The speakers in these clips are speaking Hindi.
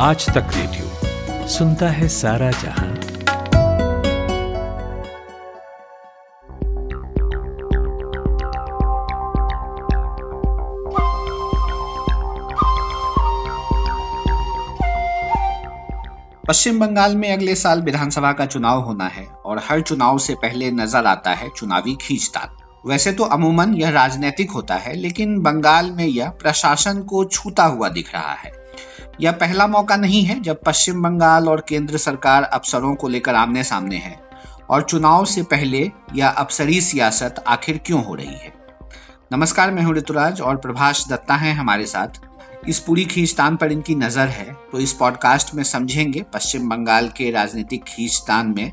आज तक रेडियो सुनता है सारा जहाँ। पश्चिम बंगाल में अगले साल विधानसभा का चुनाव होना है और हर चुनाव से पहले नज़र आता है चुनावी खींचतान वैसे तो अमूमन यह राजनीतिक होता है, लेकिन बंगाल में यह प्रशासन को छूता हुआ दिख रहा है। यह पहला मौका नहीं है जब पश्चिम बंगाल और केंद्र सरकार अफसरों को लेकर आमने सामने है। और चुनाव से पहले यह अफसरी सियासत आखिर क्यों हो रही है? नमस्कार, मैं हूँ ऋतुराज और प्रभाष दत्ता हैं हमारे साथ। इस पूरी खींचतान पर इनकी नज़र है तो इस पॉडकास्ट में समझेंगे पश्चिम बंगाल के राजनीतिक खींचतान में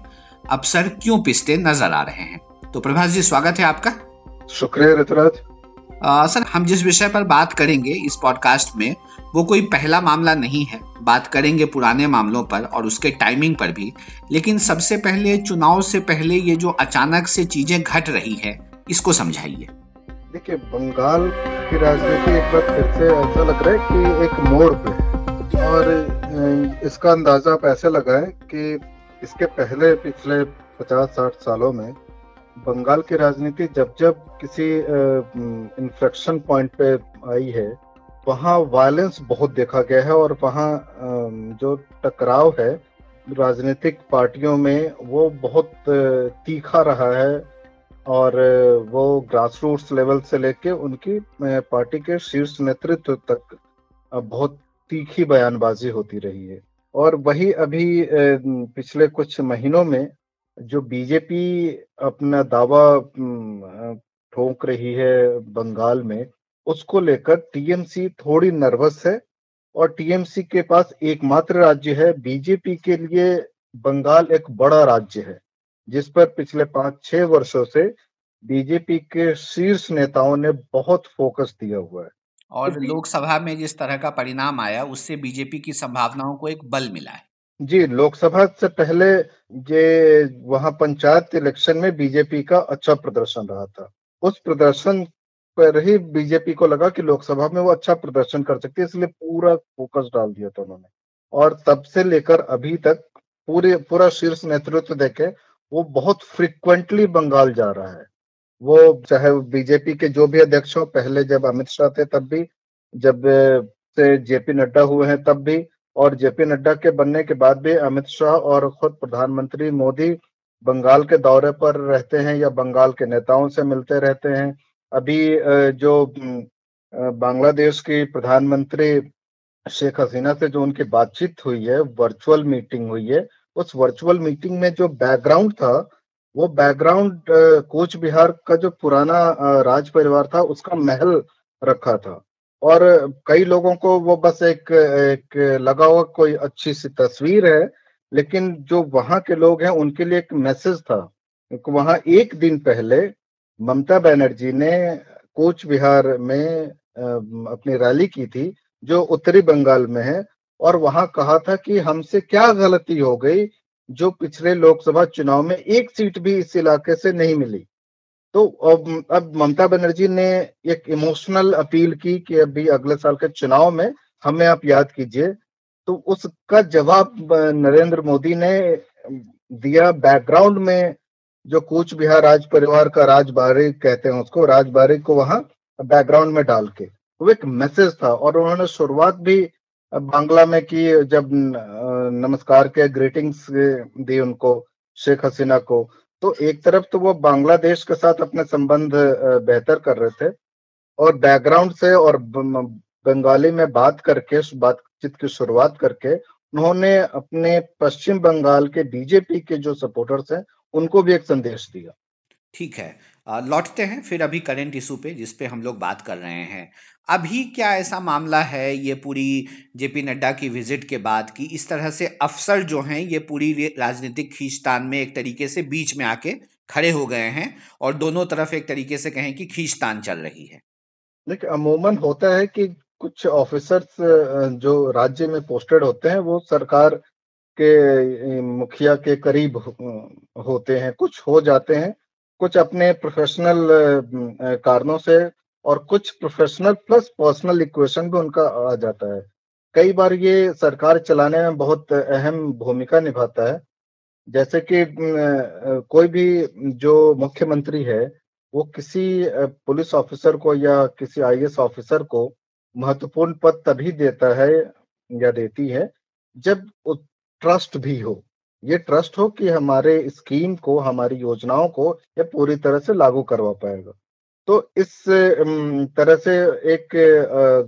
अफसर क्यों पिसते नज़र आ रहे हैं। तो प्रभाष जी, स्वागत है आपका। शुक्रिया ऋतुराज। सर, हम जिस विषय पर बात करेंगे इस पॉडकास्ट में, वो कोई पहला मामला नहीं है। बात करेंगे पुराने मामलों पर और उसके टाइमिंग पर भी। लेकिन सबसे पहले, चुनाव से पहले ये जो अचानक से चीज़ें घट रही है, इसको समझाइए। देखिए, बंगाल की राजनीति एक बार फिर से ऐसा लग रहा है कि एक मोड़ पे और इसका अंदाज़ा आप ऐसे लगाएँ कि इसके पहले पिछले 50-60 सालों में बंगाल की राजनीति जब जब किसी इन्फ्लेक्शन पॉइंट पे आई है, वहाँ वायलेंस बहुत देखा गया है और वहाँ जो टकराव है राजनीतिक पार्टियों में, वो बहुत तीखा रहा है और वो ग्रास रूट्स लेवल से लेके उनकी पार्टी के शीर्ष नेतृत्व तक बहुत तीखी बयानबाजी होती रही है। और वही अभी पिछले कुछ महीनों में जो बीजेपी अपना दावा ठोक रही है बंगाल में उसको लेकर टीएमसी थोड़ी नर्वस है और टीएमसी के पास एकमात्र राज्य है। बीजेपी के लिए बंगाल एक बड़ा राज्य है जिस पर पिछले पाँच छह वर्षों से बीजेपी के शीर्ष नेताओं ने बहुत फोकस दिया हुआ है। और लोकसभा में जिस तरह का परिणाम आया उससे बीजेपी की संभावनाओं को एक बल मिला है। जी, लोकसभा से पहले ये वहाँ पंचायत इलेक्शन में बीजेपी का अच्छा प्रदर्शन रहा था। उस प्रदर्शन पर ही बीजेपी को लगा कि लोकसभा में वो अच्छा प्रदर्शन कर सकती है, इसलिए पूरा फोकस डाल दिया था उन्होंने। और तब से लेकर अभी तक पूरे, पूरा शीर्ष नेतृत्व देखे वो बहुत फ्रिक्वेंटली बंगाल जा रहा है। वो चाहे बीजेपी के जो भी अध्यक्ष हो, पहले जब अमित शाह थे तब भी, जब से जेपी नड्डा हुए हैं तब भी और जेपी नड्डा के बनने के बाद भी अमित शाह और खुद प्रधानमंत्री मोदी बंगाल के दौरे पर रहते हैं या बंगाल के नेताओं से मिलते रहते हैं। अभी जो बांग्लादेश की प्रधानमंत्री शेख हसीना से जो उनकी बातचीत हुई है, वर्चुअल मीटिंग हुई है, उस वर्चुअल मीटिंग में जो बैकग्राउंड था, वो बैकग्राउंड कोच बिहार का जो पुराना राज परिवार था, उसका महल रखा था। और कई लोगों को वो बस एक एक लगा हुआ कोई अच्छी सी तस्वीर है, लेकिन जो वहाँ के लोग हैं, उनके लिए एक मैसेज था। वहाँ एक दिन पहले ममता बनर्जी ने कोच बिहार में अपनी रैली की थी, जो उत्तरी बंगाल में है, और वहाँ कहा था कि हमसे क्या गलती हो गई, जो पिछले लोकसभा चुनाव में एक सीट भी इस इलाके से नहीं मिली। तो अब अब ममता बनर्जी ने एक इमोशनल अपील की कि अभी अगले साल के चुनाव में हमें आप याद कीजिए। तो उसका जवाब नरेंद्र मोदी ने दिया बैकग्राउंड में, जो कूच बिहार राज परिवार का राजबारी कहते हैं उसको राजबारी को वहाँ बैकग्राउंड में डाल के। वो एक मैसेज था और उन्होंने शुरुआत भी बांग्ला में की जब नमस्कार के ग्रीटिंग्स दी उनको, शेख हसीना को। तो एक तरफ़ तो वो बांग्लादेश के साथ अपने संबंध बेहतर कर रहे थे और बैकग्राउंड से और बंगाली में बात करके बातचीत की शुरुआत करके उन्होंने अपने पश्चिम बंगाल के बीजेपी के जो सपोर्टर्स हैं, उनको भी एक संदेश दिया। ठीक है। लौटते हैं, फिर अभी करंट इशू पे, जिस पे हम लोग बात कर रहे हैं। अभी क्या ऐसा मामला है, ये पूरी जेपी नड्डा की विज़िट के बाद, कि इस तरह से अफसर जो हैं, ये पूरी राजनीतिक खींचतान में एक तरीके से बीच में आके खड़े हो गए हैं और दोनों तरफ़ एक तरीके से कहें कि खींचतान चल रही है। देखिए अमूमन होता है कि कुछ ऑफिसर्स जो राज्य में पोस्टेड होते हैं, वो सरकार के मुखिया के करीब होते हैं, कुछ हो जाते हैं। कुछ अपने प्रोफेशनल कारणों से और कुछ प्रोफेशनल प्लस पर्सनल इक्वेशन भी उनका आ जाता है। कई बार ये सरकार चलाने में बहुत अहम भूमिका निभाता है। जैसे कि कोई भी जो मुख्यमंत्री है, वो किसी पुलिस ऑफिसर को या किसी आईएएस ऑफिसर को महत्वपूर्ण पद तभी देता है या देती है जब ट्रस्ट भी हो। ये ट्रस्ट हो कि हमारे स्कीम को, हमारी योजनाओं को ये पूरी तरह से लागू करवा पाएगा। तो इस तरह से एक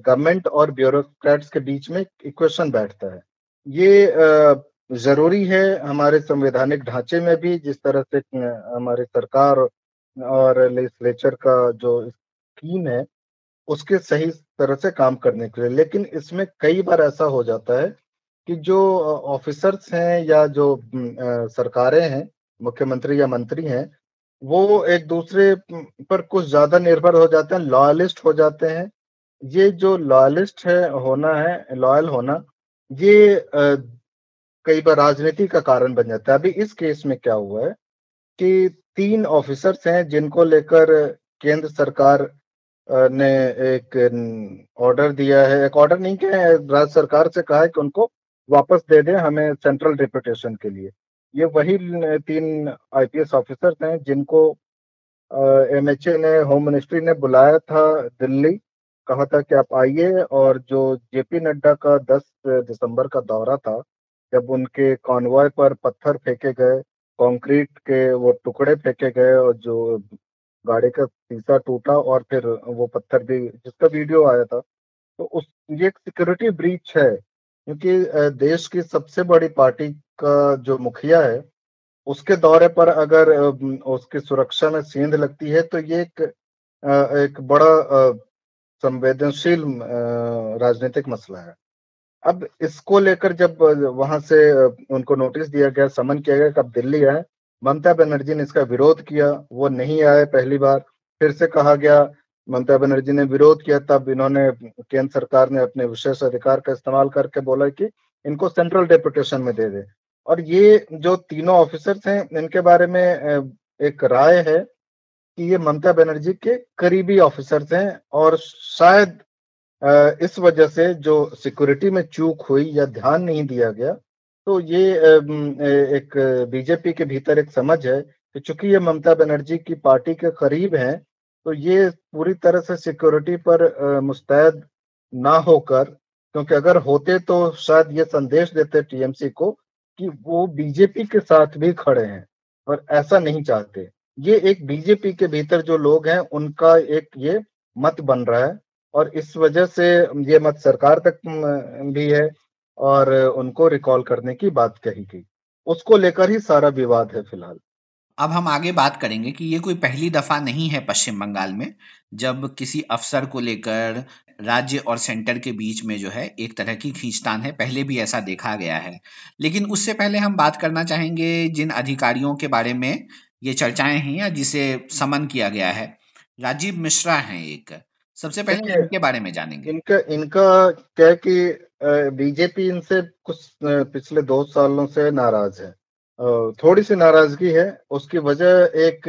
गवर्नमेंट और ब्यूरोक्रेट्स के बीच में इक्वेशन बैठता है। ये ज़रूरी है हमारे संवैधानिक ढांचे में भी, जिस तरह से हमारी सरकार और लेजिस्लेचर का जो स्कीम है, उसके सही तरह से काम करने के लिए। लेकिन इसमें कई बार ऐसा हो जाता है कि जो ऑफिसर्स हैं या जो सरकारें हैं, मुख्यमंत्री या मंत्री हैं, वो एक दूसरे पर कुछ ज़्यादा निर्भर हो जाते हैं लॉयलिस्ट हो जाते हैं। ये जो लॉयलिस्ट है, होना है लॉयल होना, ये कई बार राजनीति का कारण बन जाता है। अभी इस केस में क्या हुआ है कि तीन ऑफिसर्स हैं जिनको लेकर केंद्र सरकार ने एक ऑर्डर दिया है। एक ऑर्डर नहीं, किया है? राज्य सरकार से कहा है कि उनको वापस दे दें हमें सेंट्रल डिप्यूटेशन के लिए। ये वही तीन आईपीएस ऑफिसर्स हैं जिनको एमएचए ने होम मिनिस्ट्री ने बुलाया था दिल्ली, कहा था कि आप आइए और जो जेपी नड्डा का 10 दिसंबर का दौरा था, जब उनके कॉन्वॉय पर पत्थर फेंके गए कंक्रीट के वो टुकड़े फेंके गए और जो गाड़ी का शीशा टूटा और फिर वो पत्थर भी, जिसका वीडियो आया था तो उस, ये एक सिक्योरिटी ब्रीच है। क्योंकि देश की सबसे बड़ी पार्टी का जो मुखिया है, उसके दौरे पर अगर उसकी सुरक्षा में सेंध लगती है तो ये एक एक बड़ा संवेदनशील राजनीतिक मसला है। अब इसको लेकर जब वहाँ से उनको नोटिस दिया गया, समन किया गया कब दिल्ली आए, ममता बनर्जी ने इसका विरोध किया, वो नहीं आए पहली बार, फिर से कहा गया ममता बनर्जी ने विरोध किया, तब इन्होंने, केंद्र सरकार ने अपने विशेष अधिकार का इस्तेमाल करके बोला कि इनको सेंट्रल डेपुटेशन में दे दे। और ये जो तीनों ऑफिसर्स हैं, इनके बारे में एक राय है कि ये ममता बनर्जी के करीबी ऑफिसर्स हैं और शायद इस वजह से जो सिक्योरिटी में चूक हुई या ध्यान नहीं दिया गया तो ये एक बीजेपी के भीतर एक समझ है कि चूँकि ये ममता बनर्जी की पार्टी के करीब हैं तो ये पूरी तरह से सिक्योरिटी पर मुस्तैद ना होकर, क्योंकि अगर होते तो शायद ये संदेश देते टीएमसी को कि वो बीजेपी के साथ भी खड़े हैं और ऐसा नहीं चाहते। ये एक बीजेपी के भीतर जो लोग हैं, उनका एक ये मत बन रहा है और इस वजह से ये मत सरकार तक भी है और उनको रिकॉल करने की बात कही गई। उसको लेकर ही सारा विवाद है फ़िलहाल। अब हम आगे बात करेंगे कि ये कोई पहली दफ़ा नहीं है पश्चिम बंगाल में जब किसी अफसर को लेकर राज्य और सेंटर के बीच में जो है एक तरह की खींचतान है पहले भी ऐसा देखा गया है। लेकिन उससे पहले हम बात करना चाहेंगे जिन अधिकारियों के बारे में ये चर्चाएँ हैं या जिसे समन किया गया है। राजीव मिश्रा हैं एक। सबसे पहले इनके बारे में जानेंगे। इनका इनका क्या कि बीजेपी इनसे कुछ पिछले दो सालों से नाराज़ है। थोड़ी सी नाराज़गी है। उसकी वजह एक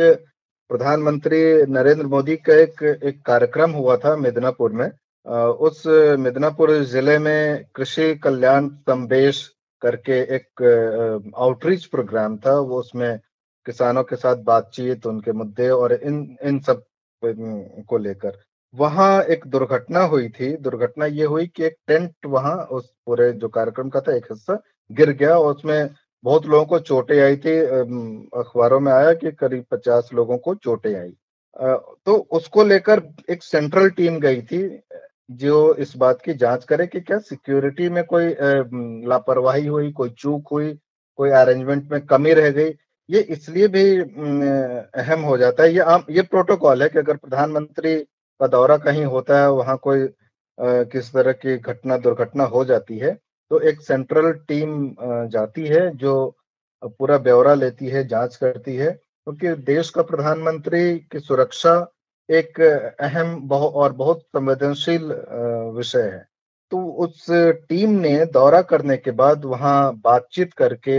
प्रधानमंत्री नरेंद्र मोदी का एक एक कार्यक्रम हुआ था मिदनापुर में। उस मिदनापुर ज़िले में कृषि कल्याण संदेश करके एक आउटरीच प्रोग्राम था। वो उसमें किसानों के साथ बातचीत, उनके मुद्दे और इन इन सबको लेकर। वहाँ एक दुर्घटना हुई थी। दुर्घटना ये हुई कि एक टेंट वहाँ उस पूरे जो कार्यक्रम का था, एक हिस्सा गिर गया और उसमें बहुत लोगों को चोटें आई थी अखबारों में आया कि करीब पचास लोगों को चोटें आई। तो उसको लेकर एक सेंट्रल टीम गई थी, जो इस बात की जाँच करे कि क्या सिक्योरिटी में कोई लापरवाही हुई, कोई चूक हुई, कोई अरेंजमेंट में कमी रह गई। ये इसलिए भी अहम हो जाता है। ये आम, ये प्रोटोकॉल है कि अगर प्रधानमंत्री का दौरा कहीं होता है, वहाँ कोई किस तरह की घटना, दुर्घटना हो जाती है तो एक सेंट्रल टीम जाती है जो पूरा ब्यौरा लेती है, जाँच करती है, क्योंकि तो देश का प्रधानमंत्री की सुरक्षा एक अहम बहु, और बहुत संवेदनशील विषय है। तो उस टीम ने दौरा करने के बाद वहाँ बातचीत करके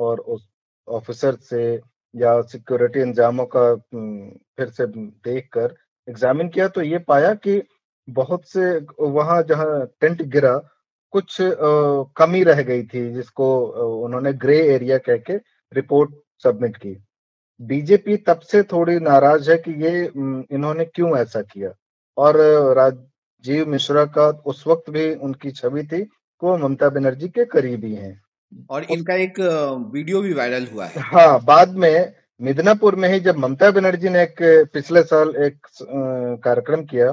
और उस ऑफिसर से या सिक्योरिटी इंजामों का फिर से देखकर एग्जामिन किया तो ये पाया कि बहुत से, वहाँ जहाँ टेंट गिरा कुछ कमी रह गई थी जिसको उन्होंने ग्रे एरिया कह के रिपोर्ट सबमिट की। बीजेपी तब से थोड़ी नाराज़ है कि ये इन्होंने क्यों ऐसा किया? और राजीव मिश्रा का उस वक्त भी उनकी छवि थी कि ममता बनर्जी के करीबी हैं। और इनका एक वीडियो भी वायरल हुआ है। हाँ बाद में मिदनापुर में ही जब ममता बनर्जी ने एक पिछले साल एक कार्यक्रम किया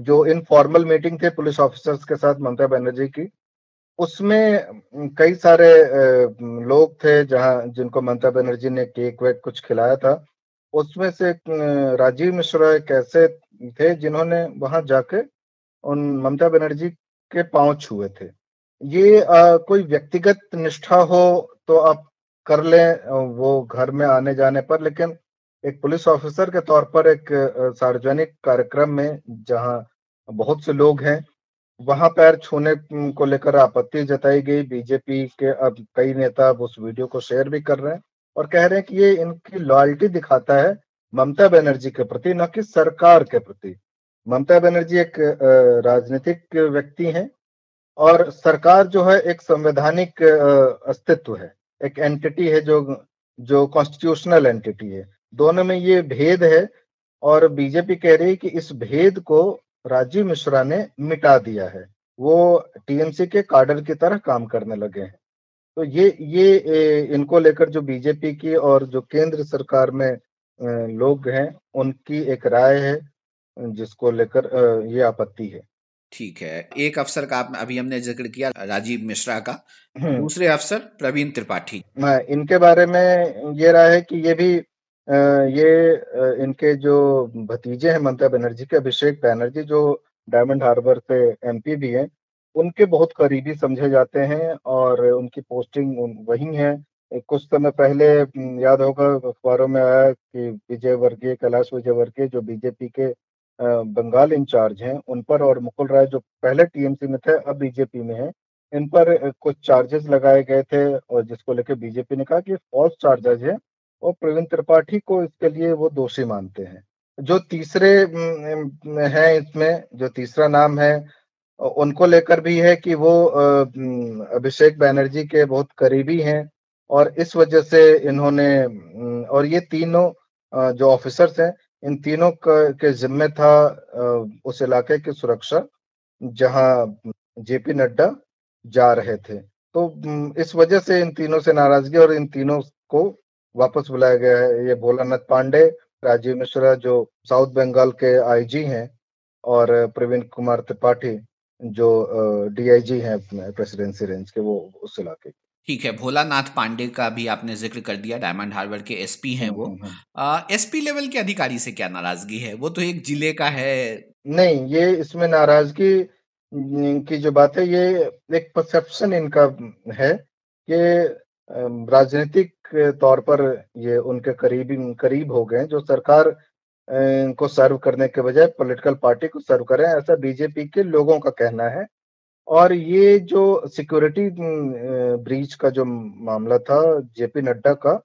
जो इनफॉर्मल मीटिंग थे पुलिस ऑफिसर्स के साथ ममता बनर्जी की उसमें कई सारे लोग थे जहाँ जिनको ममता बनर्जी ने केक वेक कुछ खिलाया था। उसमें से राजीव मिश्रा एक ऐसे थे जिन्होंने वहाँ जाके उन ममता बनर्जी के पाँव छुए थे। ये आ, कोई व्यक्तिगत निष्ठा हो तो आप कर लें वो घर में आने जाने पर लेकिन एक पुलिस ऑफिसर के तौर पर एक सार्वजनिक कार्यक्रम में जहाँ बहुत से लोग हैं, वहाँ पैर छूने को लेकर आपत्ति जताई गई। बीजेपी के अब कई नेता उस वीडियो को शेयर भी कर रहे हैं और कह रहे हैं कि ये इनकी लॉयल्टी दिखाता है ममता बनर्जी के प्रति, न कि सरकार के प्रति। ममता बनर्जी एक राजनीतिक व्यक्ति हैं और सरकार जो है एक संवैधानिक अस्तित्व है। एक एंटिटी है जो जो कॉन्स्टिट्यूशनल एंटिटी है। दोनों में ये भेद है और बीजेपी कह रही है कि इस भेद को राजीव मिश्रा ने मिटा दिया है। वो टीएमसी के कार्डर की तरह काम करने लगे हैं। तो ये ये इनको लेकर जो बीजेपी की और जो केंद्र सरकार में लोग हैं उनकी एक राय है जिसको लेकर ये आपत्ति है। ठीक है। एक अफसर का अभी हमने ज़िक्र किया राजीव मिश्रा का। हम्म। दूसरे अफसर प्रवीण त्रिपाठी। इनके बारे में ये राय है कि ये भी ये इनके जो भतीजे हैं ममता बनर्जी के, अभिषेक बैनर्जी, जो डायमंड हार्बर से एमपी भी हैं, उनके बहुत करीबी समझे जाते हैं और उनकी पोस्टिंग वही है। कुछ समय पहले याद होगा, अखबारों में आया कि विजय वर्गीय कैलाश विजय वर्गीय जो बीजेपी के बंगाल इंचार्ज हैं, उन पर और मुकुल राय, जो पहले टीएमसी में थे, अब बीजेपी में है, इन पर कुछ चार्जेस लगाए गए थे और जिसको लेकर बीजेपी ने कहा कि फॉल्स चार्जेस है। और प्रवीण त्रिपाठी को इसके लिए वो दोषी मानते हैं। जो तीसरे है इसमें, जो तीसरा नाम है उनको लेकर भी है कि वो अभिषेक बैनर्जी के बहुत करीबी हैं और इस वजह से इन्होंने और ये तीनों जो ऑफिसर्स हैं, इन तीनों के जिम्मे था उस इलाके की सुरक्षा, जहाँ जेपी नड्डा जा रहे थे। तो इस वजह से इन तीनों से नाराज़गी और इन तीनों को वापस बुलाया गया है ये भोलानाथ पांडे राजीव मिश्रा जो साउथ बंगाल के आईजी हैं और प्रवीण कुमार त्रिपाठी जो डीआईजी हैं प्रेसिडेंसी रेंज के वो उस इलाके ठीक है भोलानाथ पांडे का भी आपने ज़िक्र कर दिया डायमंड हार्बर के एसपी हैं वो। SP hmm, level hmm, hmm. के अधिकारी से क्या नाराज़गी है? वो तो एक ज़िले का है। नहीं ये इसमें नाराज़गी की जो बात है ये एक परसेप्शन इनका है कि राजनीतिक तौर पर ये उनके करीब करीब हो गए जो सरकार को सर्व करने के बजाय पॉलिटिकल पार्टी को सर्व करें ऐसा बीजेपी के लोगों का कहना है। और ये जो सिक्योरिटी ब्रीच का जो मामला था जेपी नड्डा का,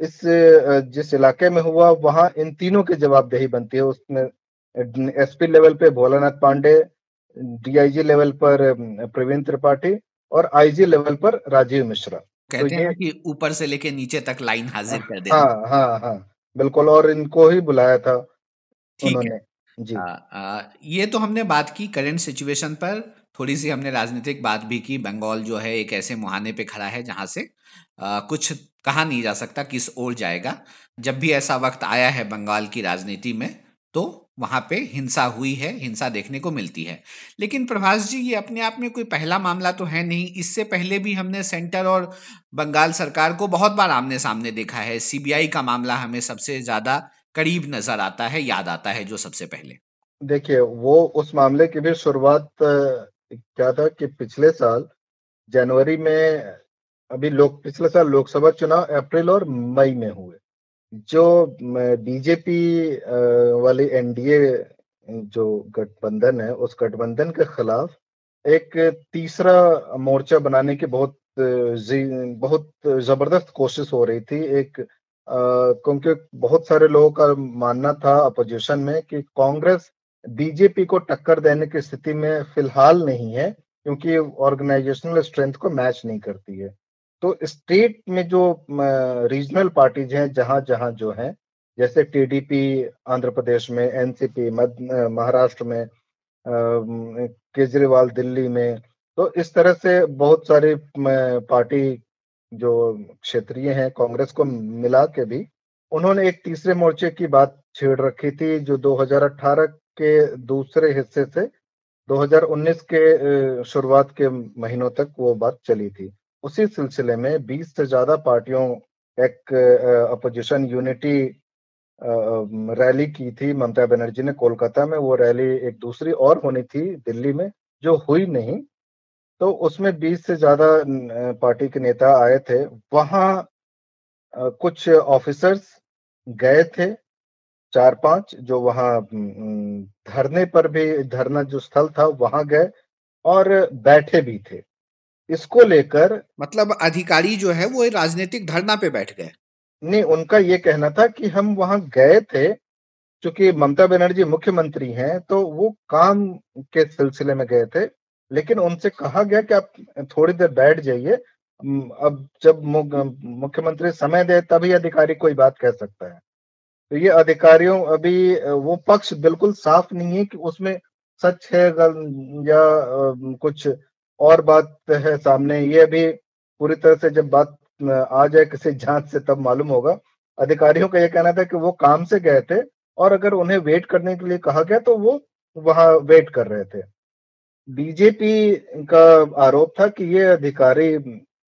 इस जिस इलाके में हुआ, वहाँ इन तीनों की जवाबदेही बनती है। उसमें एसपी लेवल पे भोलानाथ पांडे डीआईजी लेवल पर प्रवीण त्रिपाठी और आईजी लेवल पर राजीव मिश्रा। कहते तो हैं कि ऊपर से लेके नीचे तक लाइन हाजिर कर दे हाँ हाँ हाँ बिल्कुल और इनको ही बुलाया था ठीक उन्होंने। जी। आ, आ, ये तो हमने बात की करंट सिचुएशन पर थोड़ी सी हमने राजनीतिक बात भी की बंगाल जो है एक ऐसे मुहाने पे खड़ा है जहाँ से आ, कुछ कहा नहीं जा सकता किस ओर जाएगा। जब भी ऐसा वक्त आया है बंगाल की राजनीति में तो वहाँ पे हिंसा हुई है, हिंसा देखने को मिलती है। लेकिन प्रभास जी, ये अपने आप में कोई पहला मामला तो है नहीं। इससे पहले भी हमने सेंटर और बंगाल सरकार को बहुत बार आमने सामने देखा है। सीबीआई का मामला हमें सबसे ज़्यादा करीब नज़र आता है, याद आता है जो सबसे पहले। देखिए, वो उस मामले की भी शुरुआत क्या था कि पिछले साल जनवरी में अभी लोग पिछले साल लोकसभा चुनाव अप्रैल और मई में हुए। जो बीजेपी वाली एनडीए जो गठबंधन है, उस गठबंधन के खिलाफ एक तीसरा मोर्चा बनाने की बहुत बहुत ज़बरदस्त कोशिश हो रही थी। एक क्योंकि बहुत सारे लोगों का मानना था अपोजिशन में कि कांग्रेस बीजेपी को टक्कर देने की स्थिति में फ़िलहाल नहीं है, क्योंकि ऑर्गेनाइजेशनल स्ट्रेंथ को मैच नहीं करती है। तो स्टेट में जो रीजनल पार्टीज़ हैं जहाँ जहाँ जो हैं, जैसे टीडीपी आंध्र प्रदेश में एनसीपी मध्य महाराष्ट्र में केजरीवाल दिल्ली में तो इस तरह से बहुत सारी पार्टी जो क्षेत्रीय हैं, कांग्रेस को मिला के भी, उन्होंने एक तीसरे मोर्चे की बात छेड़ रखी थी, जो 2018 के दूसरे हिस्से से 2019 के शुरुआत के महीनों तक वो बात चली थी। उसी सिलसिले में 20 से ज़्यादा पार्टियों एक अपोजिशन यूनिटी रैली की थी ममता बनर्जी ने कोलकाता में। वो रैली एक दूसरी और होनी थी दिल्ली में, जो हुई नहीं। तो उसमें 20 से ज़्यादा पार्टी के नेता आए थे। वहाँ कुछ ऑफिसर्स गए थे चार पाँच जो वहाँ धरने पर भी, धरना जो स्थल था, वहाँ गए और बैठे भी थे। इसको लेकर मतलब अधिकारी जो है वो राजनीतिक धरना पे बैठ गए। नहीं उनका ये कहना था कि हम वहाँ गए थे क्योंकि ममता बनर्जी मुख्यमंत्री हैं तो वो काम के सिलसिले में गए थे लेकिन उनसे कहा गया कि आप थोड़ी देर बैठ जाइए अब जब मुख्यमंत्री समय दे तभी अधिकारी कोई बात कह सकता है। तो ये अधिकारियों अभी वो पक्ष बिल्कुल साफ़ नहीं है कि उसमें सच है या कुछ और बात है सामने, ये भी पूरी तरह से जब बात आ जाए किसी जाँच से, तब मालूम होगा। अधिकारियों का यह कहना था कि वो काम से गए थे और अगर उन्हें वेट करने के लिए कहा गया तो वो वहाँ वेट कर रहे थे। बीजेपी का आरोप था कि ये अधिकारी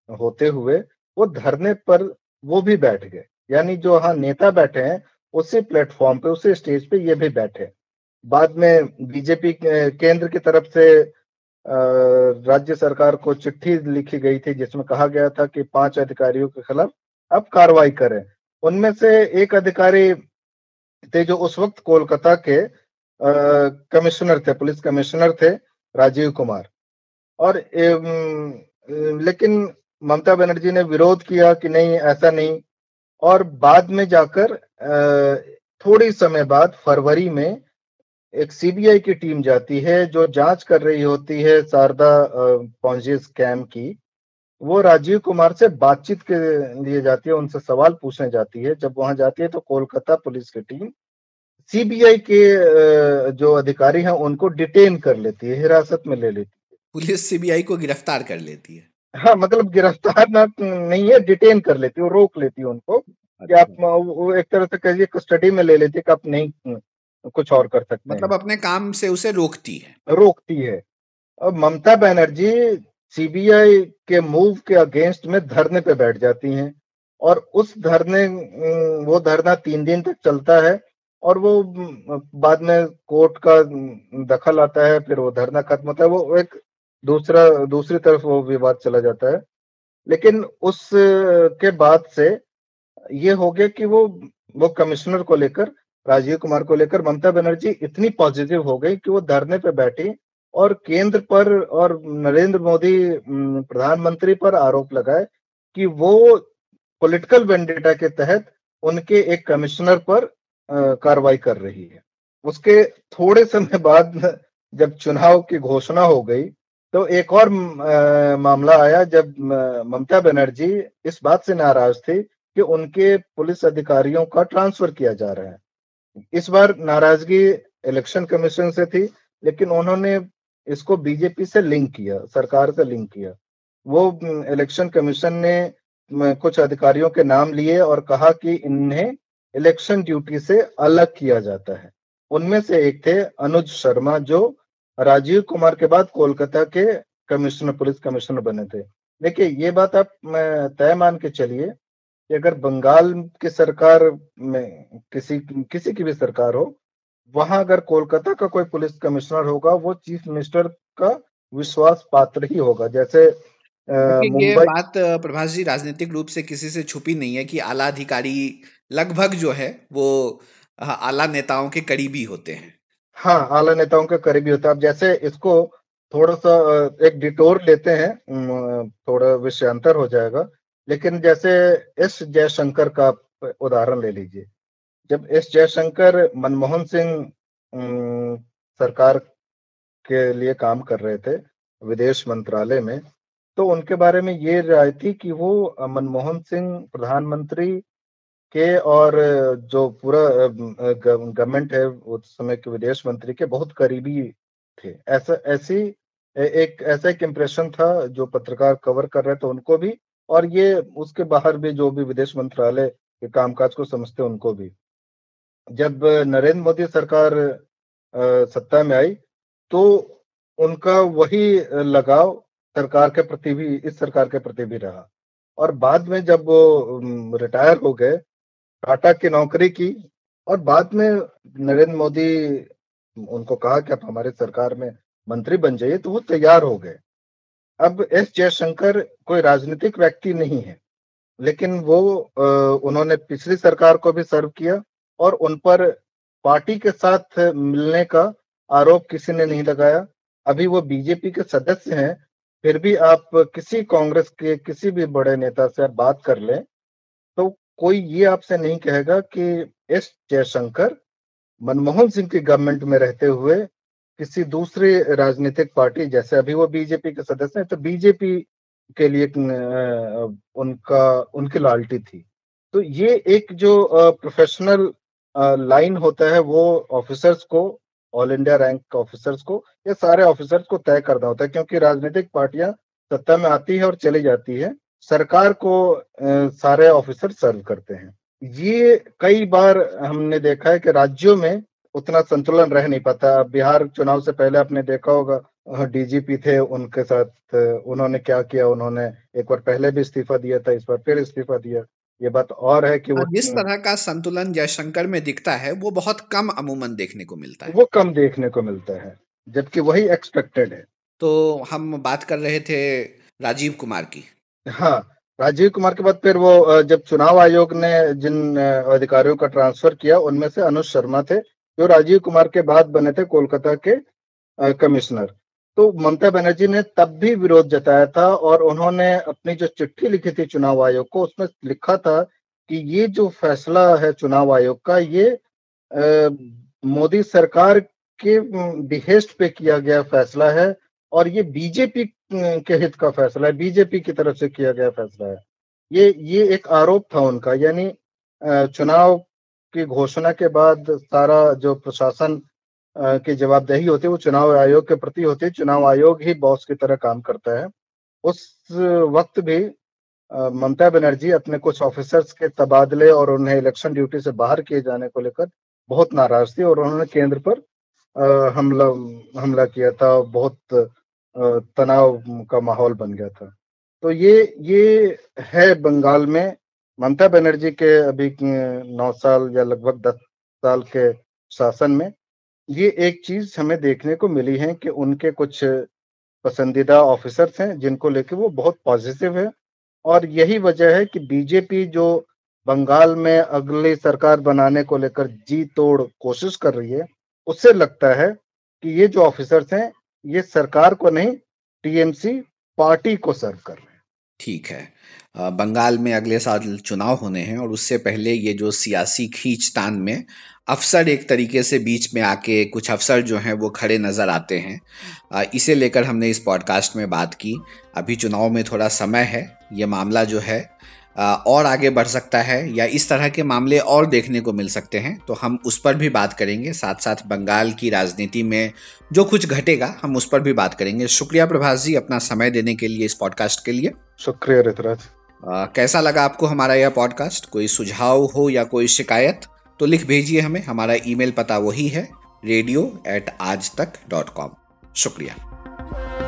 होते हुए वो धरने पर वो भी बैठ गए। यानी जो हाँ नेता बैठे हैं, उसी प्लेटफॉर्म पे, उसी स्टेज पे ये भी बैठे। बाद में बीजेपी केंद्र की तरफ़ से राज्य सरकार को चिट्ठी लिखी गई थी जिसमें कहा गया था कि पाँच अधिकारियों के खिलाफ अब कार्रवाई करें। उनमें से एक अधिकारी थे जो उस वक्त कोलकाता के कमिश्नर थे, पुलिस कमिश्नर थे, राजीव कुमार। और लेकिन ममता बनर्जी ने विरोध किया कि नहीं, ऐसा नहीं। और बाद में जाकर थोड़ी समय बाद फरवरी में एक सीबीआई की टीम जाती है जो जाँच कर रही होती है शारदा पॉन्जी स्कैम की। वो राजीव कुमार से बातचीत के लिए जाती है उनसे सवाल पूछने जाती है। जब वहाँ जाती है तो कोलकाता पुलिस की टीम सीबीआई के जो अधिकारी हैं उनको डिटेन कर लेती है हिरासत में ले लेती है। पुलिस सीबीआई को गिरफ़्तार कर लेती है। हाँ मतलब गिरफ़्तार ना नहीं है डिटेन कर लेती है रोक लेती है उनको अच्छा। कि आप वो एक तरह से कहिए कस्टडी में ले लेती है कि आप नहीं कुछ और कर सकते मतलब अपने काम से उसे रोकती है। रोकती है। अब ममता बनर्जी सीबीआई के मूव के अगेंस्ट में धरने पे बैठ जाती हैं और उस धरने वो धरना तीन दिन तक चलता है और वो बाद में कोर्ट का दखल आता है फिर वो धरना खत्म होता है वो एक दूसरा दूसरी तरफ़ वो विवाद चला जाता है। लेकिन उस के बाद से ये हो गया कि वो वो कमिश्नर को लेकर राजीव कुमार को लेकर ममता बनर्जी इतनी पॉजिटिव हो गई कि वो धरने पे बैठी और केंद्र पर और नरेंद्र मोदी प्रधानमंत्री पर आरोप लगाए कि वो पॉलिटिकल वेंडेटा के तहत उनके एक कमिश्नर पर कार्रवाई कर रही है। उसके थोड़े समय बाद जब चुनाव की घोषणा हो गई तो एक और मामला आया जब ममता बनर्जी इस बात से नाराज़ थी कि उनके पुलिस अधिकारियों का ट्रांसफ़र किया जा रहा है। इस बार नाराज़गी इलेक्शन कमीशन से थी, लेकिन उन्होंने इसको बीजेपी से लिंक किया, सरकार से लिंक किया। वो इलेक्शन कमीशन ने कुछ अधिकारियों के नाम लिए और कहा कि इन्हें इलेक्शन ड्यूटी से अलग किया जाता है। उनमें से एक थे अनुज शर्मा, जो राजीव कुमार के बाद कोलकाता के कमिश्नर, पुलिस कमिश्नर बने थे। देखिए, ये बात आप तय मान के चलिए कि अगर बंगाल की सरकार में किसी किसी की भी सरकार हो वहाँ अगर कोलकाता का कोई पुलिस कमिश्नर होगा वो चीफ मिनिस्टर का विश्वास पात्र ही होगा। जैसे ये बात प्रभाष जी राजनीतिक रूप से किसी से छुपी नहीं है कि आला अधिकारी लगभग जो है वो आला नेताओं के करीबी होते हैं। हाँ आला नेताओं के करीबी होते हैं। अब जैसे इसको थोड़ा सा एक डिटोर लेते हैं थोड़ा विषयांतर हो जाएगा। लेकिन जैसे एस जयशंकर का उदाहरण ले लीजिए। जब एस जयशंकर मनमोहन सिंह सरकार के लिए काम कर रहे थे विदेश मंत्रालय में तो उनके बारे में ये राय थी कि वो मनमोहन सिंह प्रधानमंत्री के और जो पूरा गवर्नमेंट है, उस समय के विदेश मंत्री के बहुत करीबी थे। ऐसा, ऐसी एक ऐसा एक इम्प्रेशन था जो पत्रकार कवर कर रहे थे, उनको भी और ये उसके बाहर भी जो भी विदेश मंत्रालय के कामकाज को समझते उनको भी। जब नरेंद्र मोदी सरकार सत्ता में आई तो उनका वही लगाव सरकार के प्रति भी, इस सरकार के प्रति भी रहा। और बाद में जब वो रिटायर हो गए, टाटा की नौकरी की, और बाद में नरेंद्र मोदी, उनको कहा कि आप हमारे सरकार में मंत्री बन जाइए तो वो तैयार हो गए। अब एस जयशंकर कोई राजनीतिक व्यक्ति नहीं है, लेकिन वो उन्होंने पिछली सरकार को भी सर्व किया और उन पर पार्टी के साथ मिलने का आरोप किसी ने नहीं लगाया। अभी वो बीजेपी के सदस्य हैं, फिर भी आप किसी कांग्रेस के किसी भी बड़े नेता से बात कर लें तो कोई ये आपसे नहीं कहेगा कि एस जयशंकर, मनमोहन सिंह की गवर्नमेंट में रहते हुए किसी दूसरी राजनीतिक पार्टी, जैसे अभी वो बीजेपी के सदस्य हैं तो बीजेपी के लिए उनका, उनकी लॉयल्टी थी। तो ये एक जो प्रोफेशनल लाइन होता है, वो ऑफिसर्स को ऑल इंडिया रैंक ऑफिसर्स को, या सारे ऑफिसर्स को तय करना होता है, क्योंकि राजनीतिक पार्टियाँ सत्ता में आती है और चली जाती है। सरकार को सारे ऑफिसर सर्व करते हैं। ये कई बार हमने देखा है कि राज्यों में उतना संतुलन रह नहीं पाता। बिहार चुनाव से पहले आपने देखा होगा डीजीपी थे उनके साथ उन्होंने क्या किया? उन्होंने एक बार पहले भी इस्तीफा दिया था इस बार फिर इस्तीफा दिया। ये बात और है कि वो हाँ, जिस तरह का संतुलन जयशंकर में दिखता है वो बहुत कम अमूमन देखने को मिलता है। वो कम देखने को मिलता है जबकि वही एक्सपेक्टेड है। तो हम बात कर रहे थे राजीव कुमार की। हाँ राजीव कुमार के बाद फिर वो जब चुनाव आयोग ने जिन अधिकारियों का ट्रांसफ़र किया उनमें से अनुज शर्मा थे। जो राजीव कुमार के बाद बने थे कोलकाता के कमिश्नर। तो ममता बनर्जी ने तब भी विरोध जताया था और उन्होंने अपनी जो चिट्ठी लिखी थी चुनाव आयोग को, उसमें लिखा था कि ये जो फैसला है चुनाव आयोग का, ये मोदी सरकार के बिहेस्ट पे किया गया फैसला है और ये बीजेपी के हित का फैसला है, बीजेपी की तरफ़ से किया गया फैसला है। ये ये एक आरोप था उनका, यानी चुनाव की घोषणा के बाद सारा जो प्रशासन की जवाबदेही होती है, वो चुनाव आयोग के प्रति होती है। चुनाव आयोग ही बॉस की तरह काम करता है। उस वक्त भी ममता बनर्जी अपने कुछ ऑफिसर्स के तबादले और उन्हें इलेक्शन ड्यूटी से बाहर किए जाने को लेकर बहुत नाराज़ थी और उन्होंने केंद्र पर हमला हमला किया था बहुत तनाव का माहौल बन गया था। तो ये ये है बंगाल में ममता बनर्जी के अभी नौ साल या लगभग दस साल के शासन में ये एक चीज़ हमें देखने को मिली है कि उनके कुछ पसंदीदा ऑफिसर्स हैं जिनको लेके वो बहुत पॉजिटिव है और यही वजह है कि बीजेपी जो बंगाल में अगली सरकार बनाने को लेकर जी तोड़ कोशिश कर रही है, उससे लगता है कि ये जो ऑफिसर्स हैं, ये सरकार को नहीं, टीएमसी पार्टी को सर्व कर रहे ठीक है। बंगाल में अगले साल चुनाव होने हैं और उससे पहले ये जो सियासी खींचतान में अफसर एक तरीके से बीच में आके कुछ अफसर जो हैं वो खड़े नज़र आते हैं। इसे लेकर हमने इस पॉडकास्ट में बात की। अभी चुनाव में थोड़ा समय है। ये मामला जो है और आगे बढ़ सकता है या इस तरह के मामले और देखने को मिल सकते हैं तो हम उस पर भी बात करेंगे। साथ साथ बंगाल की राजनीति में जो कुछ घटेगा हम उस पर भी बात करेंगे। शुक्रिया प्रभास जी अपना समय देने के लिए इस पॉडकास्ट के लिए। शुक्रिया ऋतराज। कैसा लगा आपको हमारा यह पॉडकास्ट कोई सुझाव हो या कोई शिकायत तो लिख भेजिए हमें। हमारा ईमेल पता वही है radio at Aaj Tak dot com शुक्रिया।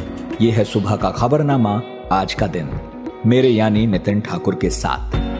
ये है सुबह का खबरनामा आज का दिन। मेरे यानी नितिन ठाकुर के साथ।